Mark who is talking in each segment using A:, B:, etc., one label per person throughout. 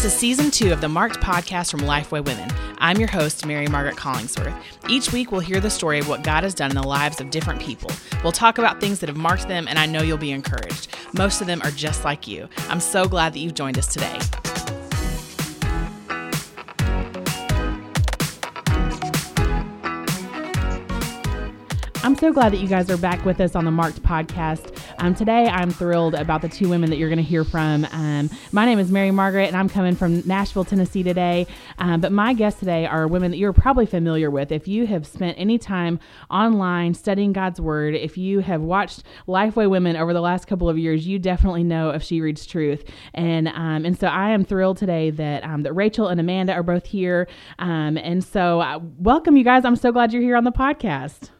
A: This is season two of the Marked podcast from Lifeway Women. I'm your host, Mary Margaret Collingsworth. Each week, we'll hear the story of what God has done in the lives of different people. We'll talk about things that have marked them, and I know you'll be encouraged. Most of them are just like you. I'm so glad that you've joined us today. I'm so glad that you guys are back with us on the Marked podcast. Um, today, I'm thrilled about the two women that you're going to hear from. Um, my name is Mary Margaret, and I'm coming from Nashville, Tennessee today. Um, but my guests today are women that you're probably familiar with. If you have spent any time online studying God's Word, if you have watched Lifeway Women over the last couple of years, you definitely know if She Reads Truth. And um, and so I am thrilled today that um, that Rachel and Amanda are both here. Um, and so uh, welcome, you guys. I'm so glad you're here on the podcast.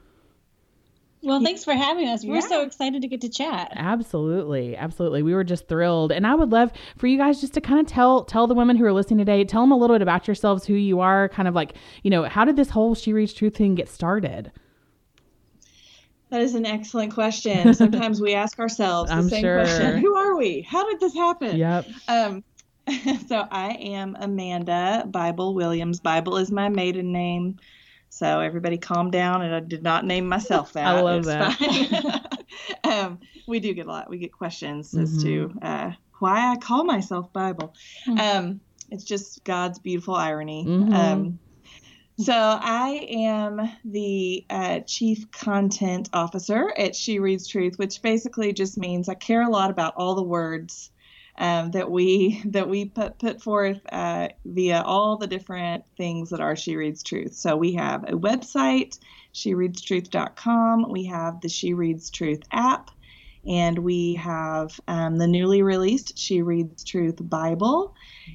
B: Well, thanks for having us. We're yeah. so excited to get to chat.
A: Absolutely. Absolutely. We were just thrilled. And I would love for you guys just to kind of tell tell the women who are listening today, tell them a little bit about yourselves, who you are, kind of like, you know, how did this whole She Reads Truth thing get started?
B: That is an excellent question. Sometimes we ask ourselves the I'm same sure. question. Who are we? How did this happen?
A: Yep. Um,
B: so I am Amanda Bible Williams. Bible is my maiden name. So everybody calm down, and I did not name myself that.
A: I love that.
B: um, we do get a lot. We get questions mm-hmm. as to mm-hmm. uh, why I call myself Bible. Mm-hmm. Um, it's just God's beautiful irony. Mm-hmm. Um, so I am the uh, chief content officer at She Reads Truth, which basically just means I care a lot about all the words um, that we that we put put forth uh, via all the different things that are She Reads Truth. So we have a website, SheReadsTruth.com. We have the She Reads Truth app, and we have um, the newly released She Reads Truth Bible.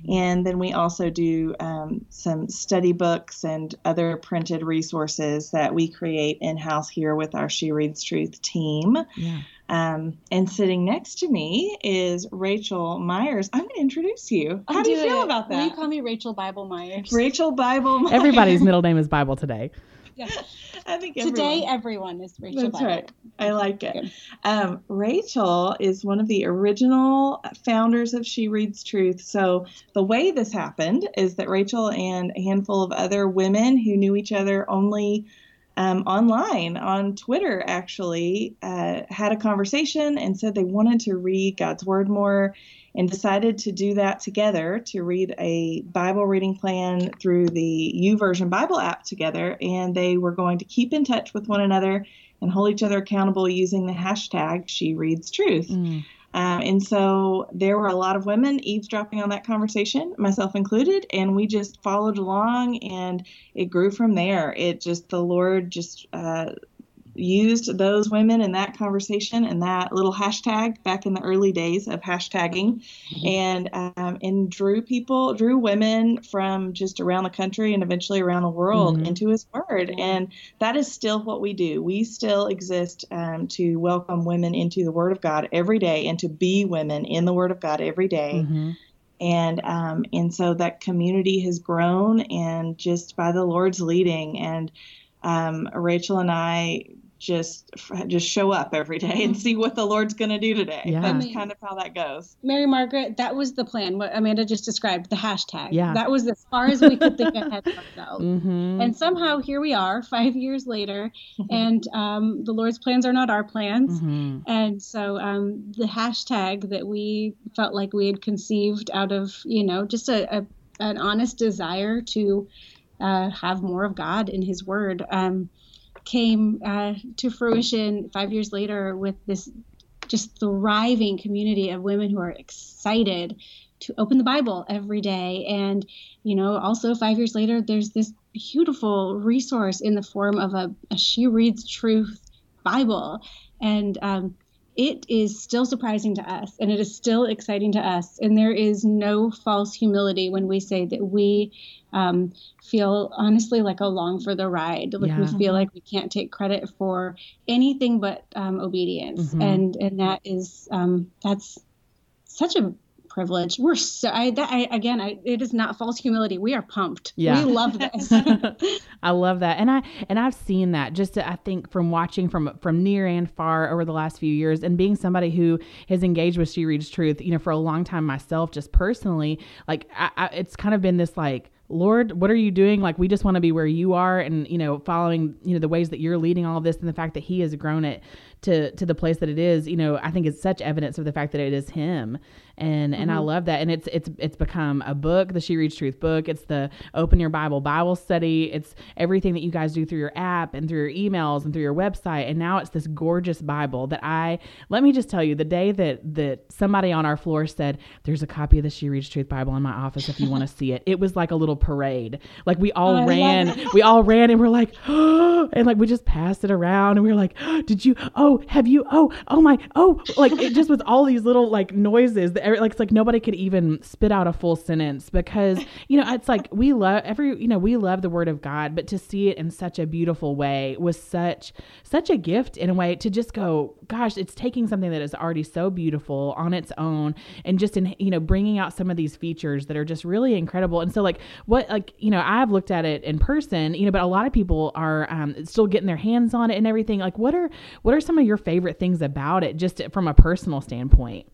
B: And then we also do um, some study books and other printed resources that we create in house here with our She Reads Truth team. Yeah. Um, and sitting next to me is Rachel Myers. I'm going to introduce you. How do, do you feel about that?
C: Will you call me Rachel Bible Myers?
B: Rachel Bible Myers.
A: Everybody's middle name is Bible today.
C: Yeah. I think everyone. today everyone is Rachel.
B: That's Bible. right. I like it. Um, Rachel is one of the original founders of She Reads Truth. So the way this happened is that Rachel and a handful of other women who knew each other only um, online on Twitter actually uh, had a conversation and said they wanted to read God's Word more and decided to do that together to read a Bible reading plan through the YouVersion Bible app together. And they were going to keep in touch with one another and hold each other accountable using the hashtag She Reads Truth. Mm. Um, and so there were a lot of women eavesdropping on that conversation, myself included, and we just followed along and it grew from there. It just, the Lord just uh, used those women in that conversation and that little hashtag back in the early days of hashtagging mm-hmm. and um, and drew people drew women from just around the country and eventually around the world mm-hmm. into his word and that is still what we do we still exist um, to welcome women into the word of god every day and to be women in the word of god every day. Mm-hmm and um, and so that community has grown and just by the lord's leading and um, rachel and i just just show up every day and see what the Lord's going to do today. Yeah. That's kind of how that goes.
C: Mary Margaret, that was the plan. What Amanda just described, the hashtag. Yeah. That was as far as we could think ahead of ourselves. Mm-hmm. And somehow here we are, five years later, and um, the Lord's plans are not our plans. Mm-hmm. And so um, the hashtag that we felt like we had conceived out of, you know, just a, a an honest desire to uh, have more of God in His Word. Um, came uh, to fruition five years later with this just thriving community of women who are excited to open the Bible every day. And, you know, also five years later, there's this beautiful resource in the form of a, a She Reads Truth Bible. And um, it is still surprising to us and it is still exciting to us. And there is no false humility when we say that we um, feel honestly like along for the ride. Like yeah. we feel like we can't take credit for anything but um, obedience. Mm-hmm. And, and that is, um, that's such a privilege. We're so I, that, I again, I, it is not false humility. We are pumped.
A: Yeah,
C: we love this.
A: I love that, and I and I've seen that just I think from watching from from near and far over the last few years, and being somebody who has engaged with She Reads Truth, you know, for a long time myself, just personally, like I, I, it's kind of been this like Lord, what are you doing? Like, we just want to be where you are and, you know, following, you know, the ways that you're leading all of this and the fact that he has grown it to, to the place that it is, you know, I think it's such evidence of the fact that it is him and mm-hmm. and I mm-hmm. love that. And it's it's it's become a book, the She Reads Truth book. It's the Open Your Bible Bible study. It's everything that you guys do through your app and through your emails and through your website. And now it's this gorgeous Bible that I let me just tell you, the day that that somebody on our floor said, "There's a copy of the She Reads Truth Bible in my office if you want to see it," it was like a little parade. Like we all oh, ran, we all ran, and we're like, oh, and like we just passed it around, and we were like, oh, "Did you? Oh, have you? Oh, oh my, oh!" Like it just was all these little like noises that like it's like nobody could even spit out a full sentence because you know it's like we love every you know we love the word of God, but to see it in such a beautiful way was such such a gift in a way to just go, gosh, it's taking something that is already so beautiful on its own and just in you know bringing out some of these features that are just really incredible. And so like what like you know I've looked at it in person, you know, but a lot of people are um, still getting their hands on it and everything. Like what are what are some of your favorite things about it, just from a personal standpoint?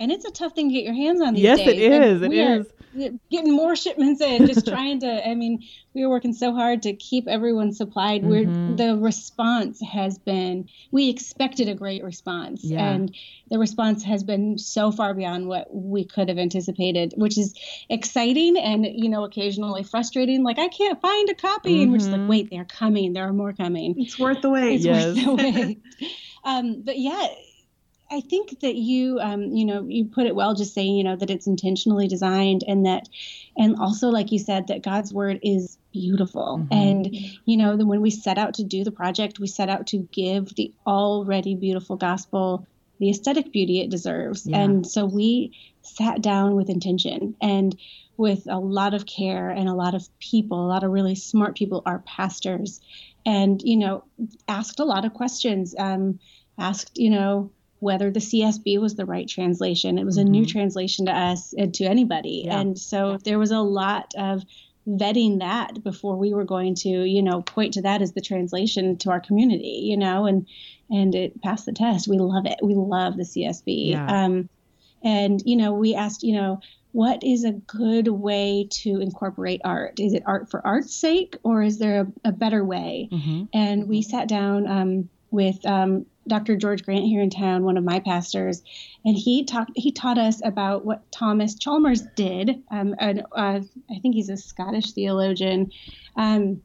C: And it's a tough thing to get your hands on these
A: yes,
C: days.
A: Yes, it is. It is.
C: Getting more shipments in, just trying to. I mean, we were working so hard to keep everyone supplied. Mm-hmm. We're the response has been. We expected a great response, yeah. and the response has been so far beyond what we could have anticipated, which is exciting and you know occasionally frustrating. Like I can't find a copy, mm-hmm. and we're just like, mm-hmm. wait, they're coming. There are more coming.
B: It's worth the wait.
C: It's yes. worth the wait. um, but yeah I think that you, um, you know, you put it well, just saying, you know, that it's intentionally designed, and that, and also, like you said, that God's word is beautiful. Mm-hmm. And you know, when we set out to do the project, we set out to give the already beautiful gospel the aesthetic beauty it deserves. Yeah. And so we sat down with intention and with a lot of care and a lot of people, a lot of really smart people, our pastors, and you know, asked a lot of questions. Um, asked, you know whether the CSB was the right translation. It was mm-hmm. a new mm-hmm. translation to us and to anybody. Yeah. And so there was a lot of vetting that before we were going to, you know, point to that as the translation to our community, you know, and and it passed the test. We love it. We love the CSB. Yeah. Um, and you know, we asked, you know, what is a good way to incorporate art? Is it art for art's sake, or is there a, a better way? Mm-hmm. And we sat down um, with um, Dr. George Grant here in town, one of my pastors, and he talked. He taught us about what Thomas Chalmers did. Um, and, uh, I think he's a Scottish theologian. Um,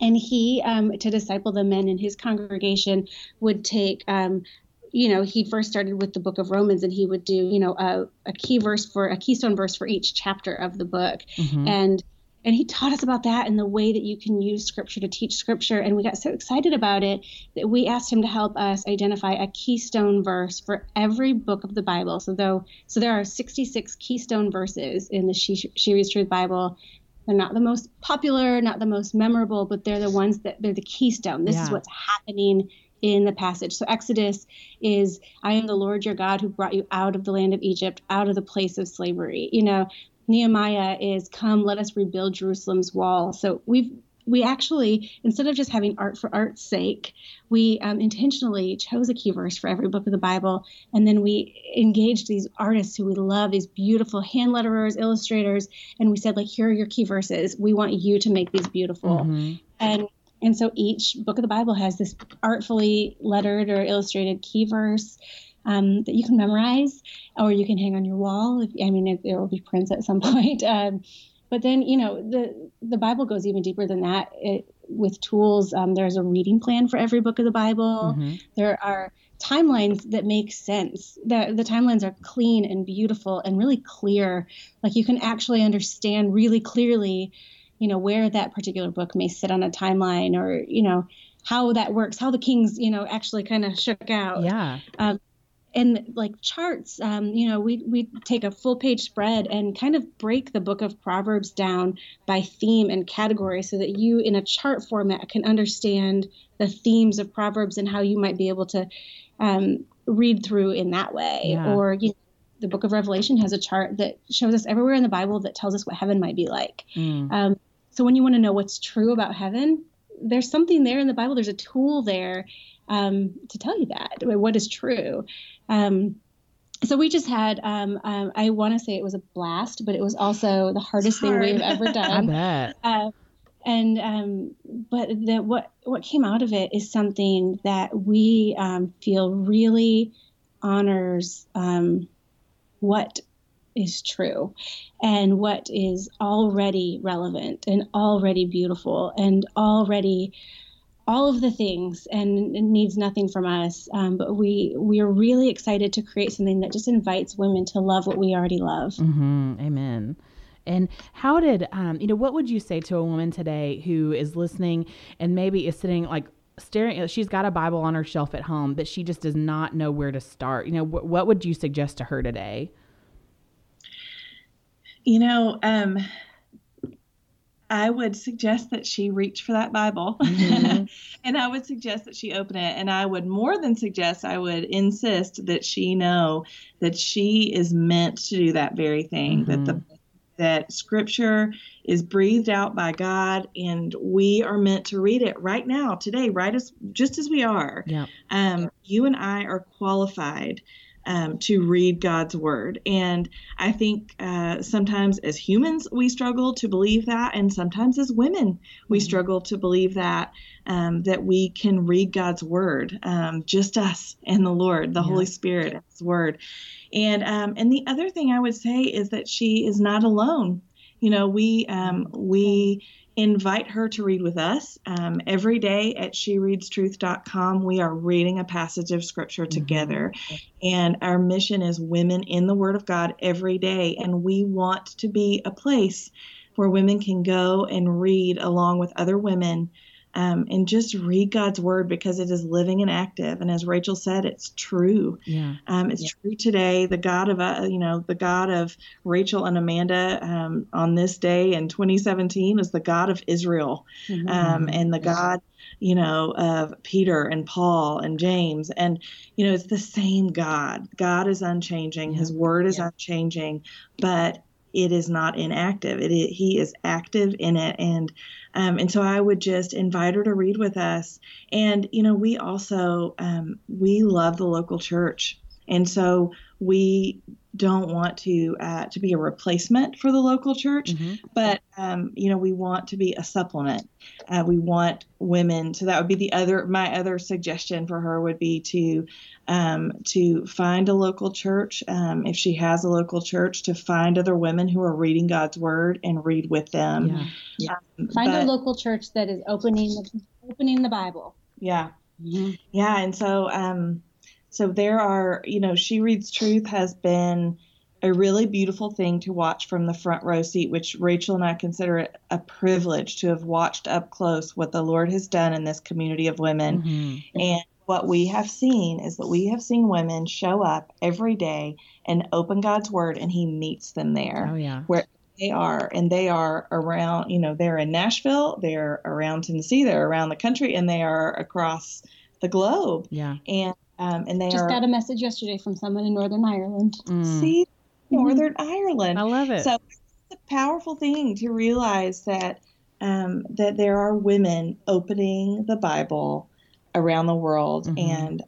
C: and he, um, to disciple the men in his congregation, would take um, you know, he first started with the book of Romans and he would do, you know, a, a key verse for a keystone verse for each chapter of the book. Mm-hmm. And and he taught us about that and the way that you can use scripture to teach scripture and we got so excited about it that we asked him to help us identify a keystone verse for every book of the bible so though so there are 66 keystone verses in the she, she reads truth bible they're not the most popular not the most memorable but they're the ones that they're the keystone this yeah. is what's happening in the passage. So Exodus is I am the Lord your God who brought you out of the land of Egypt, out of the place of slavery. You know, Nehemiah is come, let us rebuild Jerusalem's wall. So we've we actually instead of just having art for art's sake we um, intentionally chose a key verse for every book of the bible and then we engaged these artists who we love these beautiful hand letterers illustrators and we said like here are your key verses we want you to make these beautiful mm-hmm. and and so each book of the bible has this artfully lettered or illustrated key verse um, that you can memorize or you can hang on your wall. If, I mean, it, there will be prints at some point. Um, but then, you know, the the Bible goes even deeper than that. It, with tools, um, there's a reading plan for every book of the Bible. Mm-hmm. There are timelines that make sense. The the timelines are clean and beautiful and really clear. Like you can actually understand really clearly, you know, where that particular book may sit on a timeline or, you know, how that works, how the kings, you know, actually kind of shook out.
A: Yeah.
C: Um, and like charts um, you know we we take a full page spread and kind of break the book of proverbs down by theme and category so that you in a chart format can understand the themes of proverbs and how you might be able to um, read through in that way yeah. or you the book of Revelation has a chart that shows us everywhere in the Bible that tells us what heaven might be like. Mm. Um, so when you want to know what's true about heaven, there's something there in the Bible. There's a tool there um, to tell you that what is true. Um, so we just had um, um, i want to say it was a blast but it was also the hardest thing we've ever done.
A: i bet. Uh,
C: and um, but the, what what came out of it is something that we um, feel really honors um, what is true and what is already relevant and already beautiful and already all of the things and it needs nothing from us. Um, but we we are really excited to create something that just invites women to love what we already love.
A: Mm-hmm. amen. And how did um, you know what would you say to a woman today who is listening and maybe is sitting like staring she's got a bible on her shelf at home but she just does not know where to start? You know wh- what would you suggest to her today?
B: You know um I would suggest that she reach for that Bible. Mm-hmm. and I would suggest that she open it. And I would more than suggest, I would insist that she know that she is meant to do that very thing, mm-hmm. that the mm-hmm. that scripture is breathed out by God and we are meant to read it right now, today, right as just as we are.
A: Yeah.
B: Um, you and I are qualified um, to read God's word. And I think uh, sometimes as humans, we struggle to believe that. And sometimes as women, we mm-hmm. struggle to believe that, um, that we can read God's word, um, just us and the Lord, the yeah. Holy Spirit, His word. And, um, and the other thing I would say is that she is not alone. You know, we, um, we, invite her to read with us. Um, every day at shereadstruth.com, we are reading a passage of scripture mm-hmm. together. Mm-hmm. And our mission is women in the Word of God every day. And we want to be a place where women can go and read along with other women um, and just read God's word because it is living and active. And as Rachel said, it's true.
A: Yeah.
B: Um, it's yeah. true today. The God of, uh, you know, the God of Rachel and Amanda um, on this day in 2017 is the God of Israel mm-hmm. Um, and the God, you know, of Peter and Paul and James. And, you know, it's the same God. God is unchanging. His word is yeah. unchanging, but it is not inactive. It, it, he is active in it, and um, and so I would just invite her to read with us. And you know, we also um, we love the local church, and so we don't want to uh, to be a replacement for the local church, mm-hmm. but um, you know we want to be a supplement. Uh, we want women. So that would be the other. My other suggestion for her would be to um, to find a local church. Um, if she has a local church, to find other women who are reading God's word and read with them.
C: Yeah. yeah. Um, find but, a local church that is opening the, opening the Bible.
B: Yeah. Mm-hmm. Yeah, and so um, so there are, you know, She Reads Truth has been a really beautiful thing to watch from the front row seat, which Rachel and I consider it a privilege to have watched up close what the Lord has done in this community of women. Mm-hmm. And what we have seen is that we have seen women show up every day and open God's word, and He meets them there.
A: Oh, yeah.
B: Where they are, and they are around, you know, they're in Nashville, they're around Tennessee, they're around the country, and they are across the globe.
A: Yeah.
B: And um, and they
C: just
B: are,
C: got a message yesterday from someone in Northern Ireland.
B: Mm. See, Northern mm-hmm. Ireland.
A: I love it.
B: So it's a powerful thing to realize that um, that there are women opening the Bible around the world, mm-hmm. and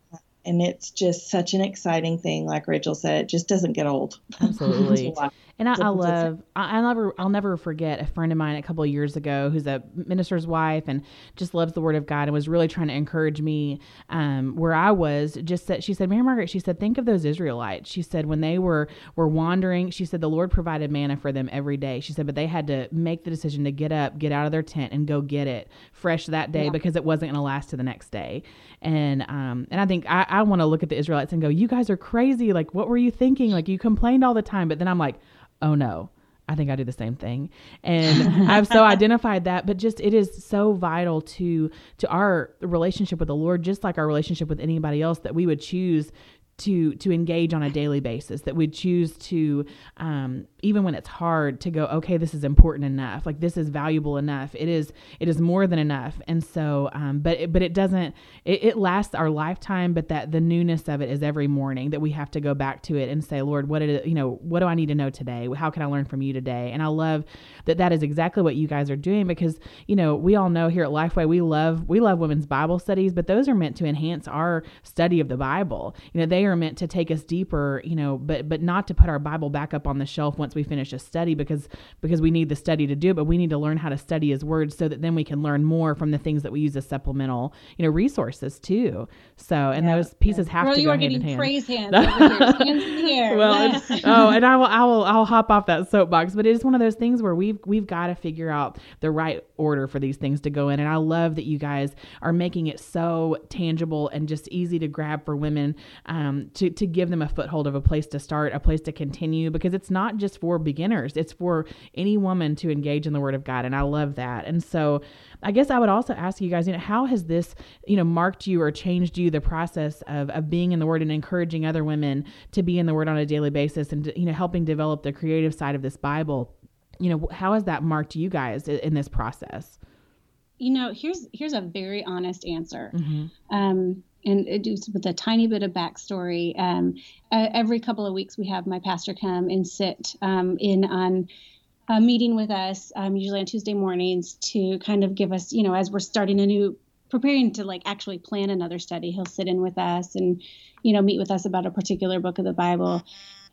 B: and it's just such an exciting thing. Like Rachel said, it just doesn't get old.
A: Absolutely. And I, I love, I, I never, I'll never forget a friend of mine a couple of years ago who's a minister's wife and just loves the Word of God and was really trying to encourage me um, where I was. Just that she said, Mary Margaret, she said, think of those Israelites. She said when they were were wandering, she said the Lord provided manna for them every day. She said, but they had to make the decision to get up, get out of their tent, and go get it fresh that day yeah. because it wasn't going to last to the next day. And um, and I think I, I want to look at the Israelites and go, you guys are crazy. Like, what were you thinking? Like, you complained all the time, but then I'm like oh no, I think I do the same thing. And I've so identified that, but just it is so vital to to our relationship with the Lord, just like our relationship with anybody else, that we would choose to to engage on a daily basis that we choose to um, even when it's hard to go okay this is important enough. Like this is valuable enough. It is it is more than enough. And so um, but it, but it doesn't it, it, lasts our lifetime but that the newness of it is every morning that we have to go back to it and say lord what did you know what do i need to know today? How can i learn from you today? And i love that that is exactly what you guys are doing because you know we all know here at lifeway we love we love women's bible studies but those are meant to enhance our study of the bible. You know they are meant to take us deeper you know but but not to put our bible back up on the shelf once once we finish a study because because we need the study to do it, but we need to learn how to study his words so that then we can learn more from the things that we use as supplemental, you know, resources too. So and yeah, those pieces yeah. have Girl, to
C: go
A: hand
C: in
A: hand.
C: praise hands hands in the air.
A: Well, oh, and I will I will I'll hop off that soapbox, but it is one of those things where we've we've got to figure out the right order for these things to go in. And I love that you guys are making it so tangible and just easy to grab for women um, to to give them a foothold of a place to start, a place to continue, because it's not just for beginners. It's for any woman to engage in the Word of God, and I love that. And so, I guess I would also ask you guys, you know, how has this, you know, marked you or changed you the process of of being in the Word and encouraging other women to be in the Word on a daily basis, and you know, helping develop the creative side of this Bible. You know, how has that marked you guys in this process?
C: You know, here's here's a very honest answer. Mm-hmm. Um, and just with a tiny bit of backstory. Um, uh, every couple of weeks, we have my pastor come and sit um, in on a meeting with us, um, usually on Tuesday mornings, to kind of give us, you know, as we're starting a new, preparing to like actually plan another study. He'll sit in with us and, you know, meet with us about a particular book of the Bible,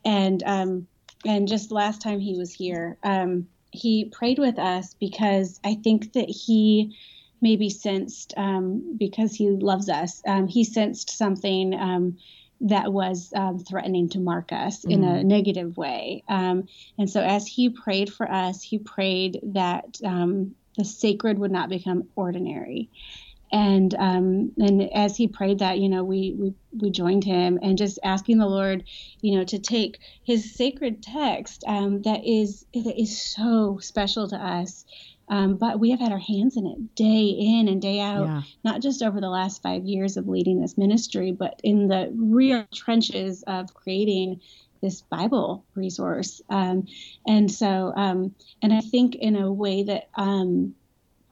C: and um, and just last time he was here, um, he prayed with us because I think that he maybe sensed um, because he loves us. Um, he sensed something um, that was um, threatening to mark us mm. in a mm. negative way. Um, and so, as he prayed for us, he prayed that um, the sacred would not become ordinary. And and as he prayed that, you know, we we we joined him and just asking the Lord, you know, to take His sacred text that is that is so special to us um, but we have had our hands in it day in and day out, yeah. not just over the last five years of leading this ministry, but in the real trenches of creating this Bible resource. Um, and so, um, and I think in a way that um,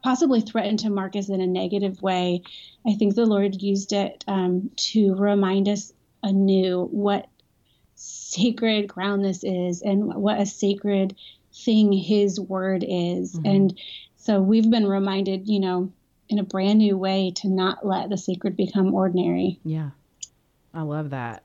C: possibly threatened to mark us in a negative way, I think the Lord used it um, to remind us anew what sacred ground this is and what a sacred thing his word is. Mm-hmm. And so we've been reminded, you know, in a brand new way to not let the sacred become ordinary.
A: Yeah. I love that.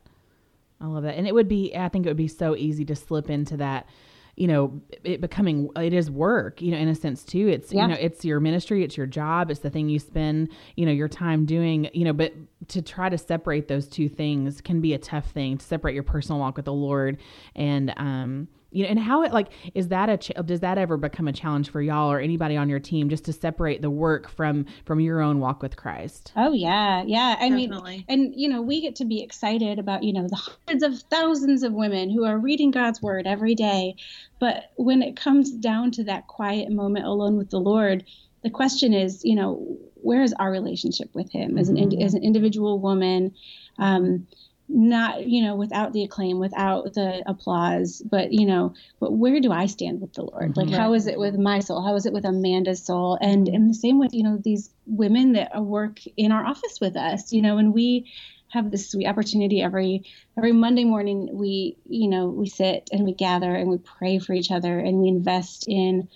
A: I love that. And it would be, I think it would be so easy to slip into that you know it becoming it is work you know in a sense too it's yeah. you know it's your ministry it's your job it's the thing you spend you know your time doing you know but to try to separate those two things can be a tough thing to separate your personal walk with the lord and um you know and how it like is that a ch- does that ever become a challenge for y'all or anybody on your team just to separate the work from from your own walk with christ?
C: Oh yeah. Yeah. I Definitely. mean and you know we get to be excited about you know the hundreds of thousands of women who are reading god's word every day. But when it comes down to that quiet moment alone with the lord the question is you know where is our relationship with him as an mm-hmm. as an individual woman? Um, not you know without the acclaim without the applause but you know but where do i stand with the lord like mm-hmm. how is it with my soul how is it with amanda's soul and in the same with you know these women that work in our office with us you know and we have this sweet opportunity every every monday morning we you know we sit and we gather and we pray for each other and we invest in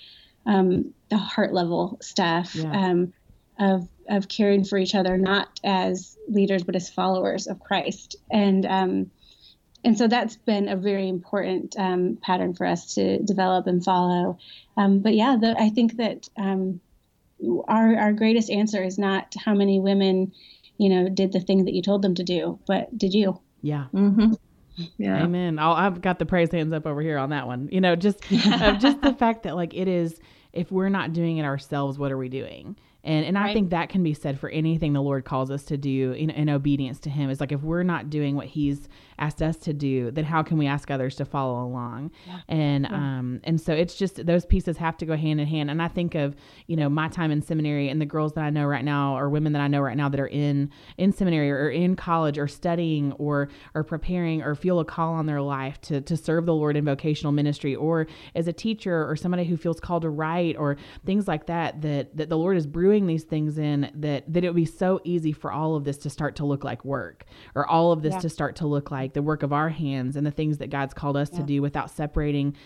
C: um, the heart level stuff yeah. um, of of caring for each other, not as leaders but as followers of Christ. And um, and so that's been a very important um, pattern for us to develop and follow. Um, but yeah, the, I think that um, our our greatest answer is not how many women, you know, did the thing that you told them to do, but did you?
A: Yeah. Mm-hmm. Yeah. Amen. i have got the praise hands up over here on that one. You know, just uh, just the fact that like it is if we're not doing it ourselves, what are we doing? And and right. I think that can be said for anything the Lord calls us to do in, in obedience to Him. Is like if we're not doing what He's asked us to do, then how can we ask others to follow along? Yeah. And yeah. um and so it's just those pieces have to go hand in hand. And I think of you know my time in seminary and the girls that I know right now or women that I know right now that are in in seminary or in college or studying or or preparing or feel a call on their life to to serve the Lord in vocational ministry or as a teacher or somebody who feels called to write or things like that that that the Lord is brewing these things in that that it would be so easy for all of this to start to look like work or all of this yeah. to start to look like the work of our hands and the things that God's called us yeah. to do without separating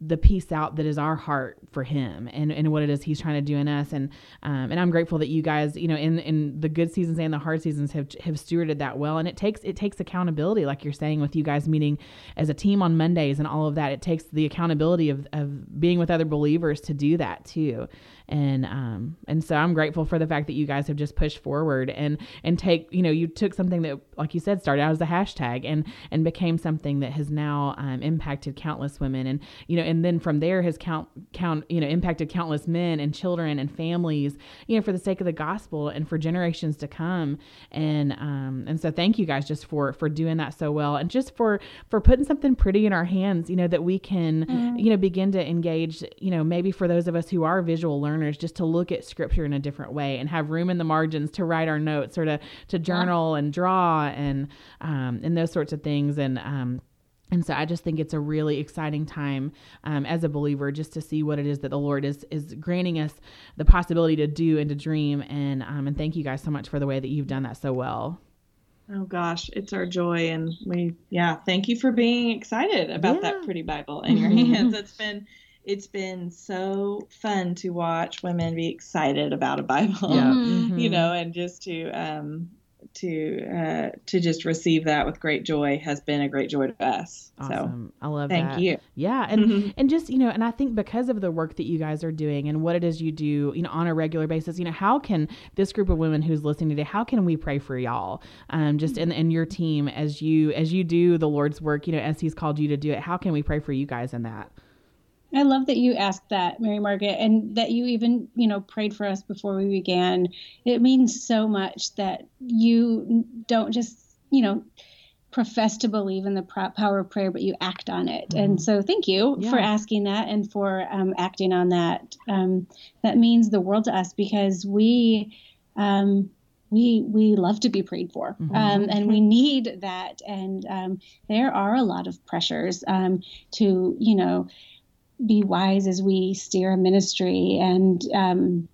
A: the piece out that is our heart for him and, and what it is he's trying to do in us and um, and I'm grateful that you guys you know in in the good seasons and the hard seasons have have stewarded that well and it takes it takes accountability like you're saying with you guys meeting as a team on Mondays and all of that it takes the accountability of, of being with other believers to do that too and um and so I'm grateful for the fact that you guys have just pushed forward and and take you know you took something that like you said started out as a hashtag and and became something that has now um, impacted countless women and you know and then from there has count count you know impacted countless men and children and families you know for the sake of the gospel and for generations to come and um and so thank you guys just for for doing that so well and just for for putting something pretty in our hands you know that we can mm-hmm. you know begin to engage you know maybe for those of us who are visual learners learners just to look at scripture in a different way and have room in the margins to write our notes or to to journal yeah. and draw and um, and those sorts of things and um, and so I just think it's a really exciting time um, as a believer just to see what it is that the Lord is is granting us the possibility to do and to dream. And um, and thank you guys so much for the way that you've done that so well.
B: Oh gosh, it's our joy, and we yeah, thank you for being excited about yeah. that pretty Bible in your hands. It's been it's been so fun to watch women be excited about a Bible, yeah. mm-hmm. you know, and just to um, to uh, to just receive that with great joy has been a great joy to us.
A: Awesome.
B: So
A: I love
B: thank
A: that.
B: you.
A: Yeah, and mm-hmm. and just you know, and I think because of the work that you guys are doing and what it is you do, you know, on a regular basis, you know, how can this group of women who's listening today, how can we pray for y'all, um, just in in your team as you as you do the Lord's work, you know, as He's called you to do it, how can we pray for you guys in that?
C: I love that you asked that, Mary Margaret, and that you even, you know, prayed for us before we began. It means so much that you don't just, you know, profess to believe in the power of prayer, but you act on it. Mm-hmm. And so, thank you yeah. for asking that and for um, acting on that. Um, that means the world to us because we. Um, we we love to be prayed for, mm-hmm. um, and we need that. And um, there are a lot of pressures um, to you know be wise as we steer a ministry and um,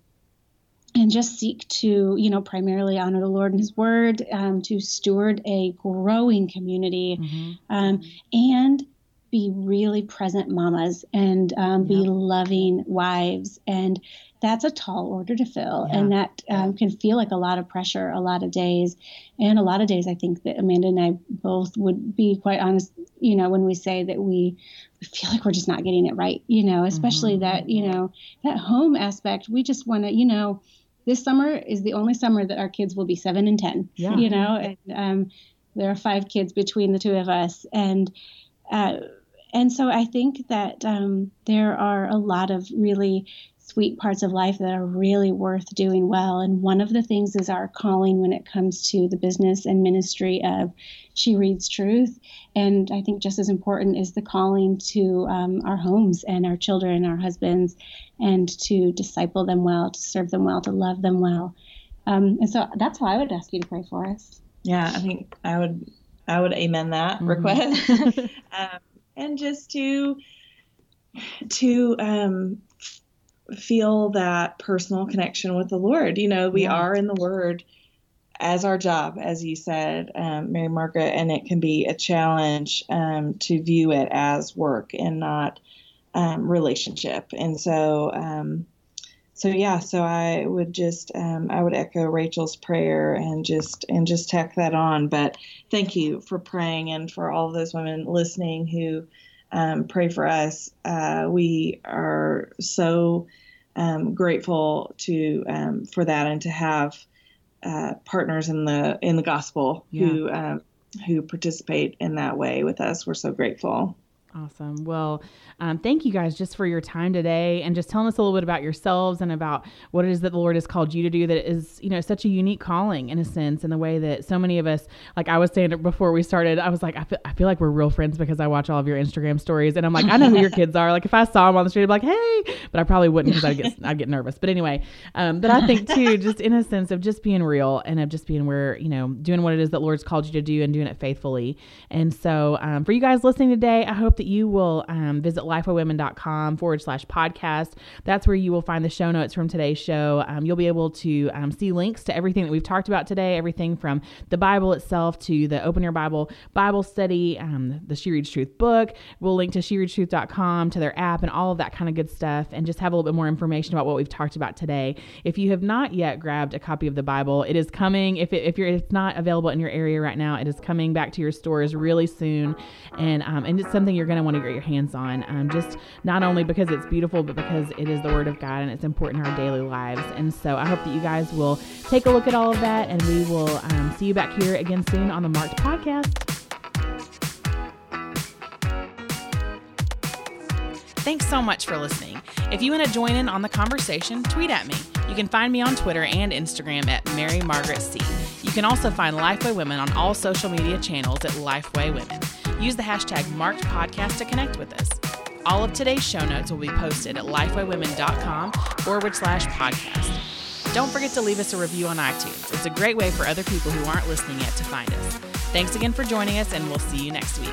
C: and just seek to you know primarily honor the lord and his word um, to steward a growing community mm-hmm. um, and be really present mamas and um, be loving wives and that's a tall order to fill yeah. and that um, can feel like a lot of pressure a lot of days and a lot of days i think that amanda and i both would be quite honest you know when we say that we feel like we're just not getting it right you know especially mm-hmm. that you know that home aspect we just want to you know this summer is the only summer that our kids will be seven and ten yeah. you know and um, there are five kids between the two of us and uh, and so I think that um, there are a lot of really sweet parts of life that are really worth doing well. And one of the things is our calling when it comes to the business and ministry of She Reads Truth. And I think just as important is the calling to um, our homes and our children, our husbands, and to disciple them well, to serve them well, to love them well. Um, and so that's why I would ask you to pray for us.
B: Yeah, I think I would I would amen that mm-hmm. request. um, and just to to um, feel that personal connection with the Lord. You know, we yeah. are in the Word as our job, as you said, um, Mary Margaret, and it can be a challenge um, to view it as work and not um, relationship. And so, um, so yeah, so I would just um, I would echo Rachel's prayer and just and just tack that on. But thank you for praying and for all of those women listening who um, pray for us. Uh, we are so um, grateful to um, for that and to have uh, partners in the in the gospel yeah. who um, who participate in that way with us. We're so grateful.
A: Awesome. Well, um, thank you guys just for your time today and just telling us a little bit about yourselves and about what it is that the Lord has called you to do that is, you know, such a unique calling in a sense, in the way that so many of us, like I was saying before we started, I was like, I feel, I feel like we're real friends because I watch all of your Instagram stories and I'm like, I know who your kids are. Like if I saw them on the street, I'd be like, hey, but I probably wouldn't because I'd get, I'd get nervous. But anyway, um, but I think too, just in a sense of just being real and of just being where, you know, doing what it is that Lord's called you to do and doing it faithfully. And so um, for you guys listening today, I hope that you will um, visit lifewaywomen.com forward slash podcast. That's where you will find the show notes from today's show. Um, you'll be able to um, see links to everything that we've talked about today, everything from the Bible itself to the Open Your Bible Bible study, um, the She Reads Truth book. We'll link to shereadstruth.com to their app and all of that kind of good stuff and just have a little bit more information about what we've talked about today. If you have not yet grabbed a copy of the Bible, it is coming. If, it, if you're, it's not available in your area right now, it is coming back to your stores really soon. And, um, and it's something you're going to want to get your hands on. Um, just not only because it's beautiful, but because it is the Word of God and it's important in our daily lives. And so I hope that you guys will take a look at all of that, and we will um, see you back here again soon on the Marked Podcast. Thanks so much for listening. If you want to join in on the conversation, tweet at me. You can find me on Twitter and Instagram at Mary Margaret C. You can also find Lifeway Women on all social media channels at Lifeway Women. Use the hashtag Marked Podcast to connect with us. All of today's show notes will be posted at lifewaywomen.com forward slash podcast. Don't forget to leave us a review on iTunes. It's a great way for other people who aren't listening yet to find us. Thanks again for joining us, and we'll see you next week.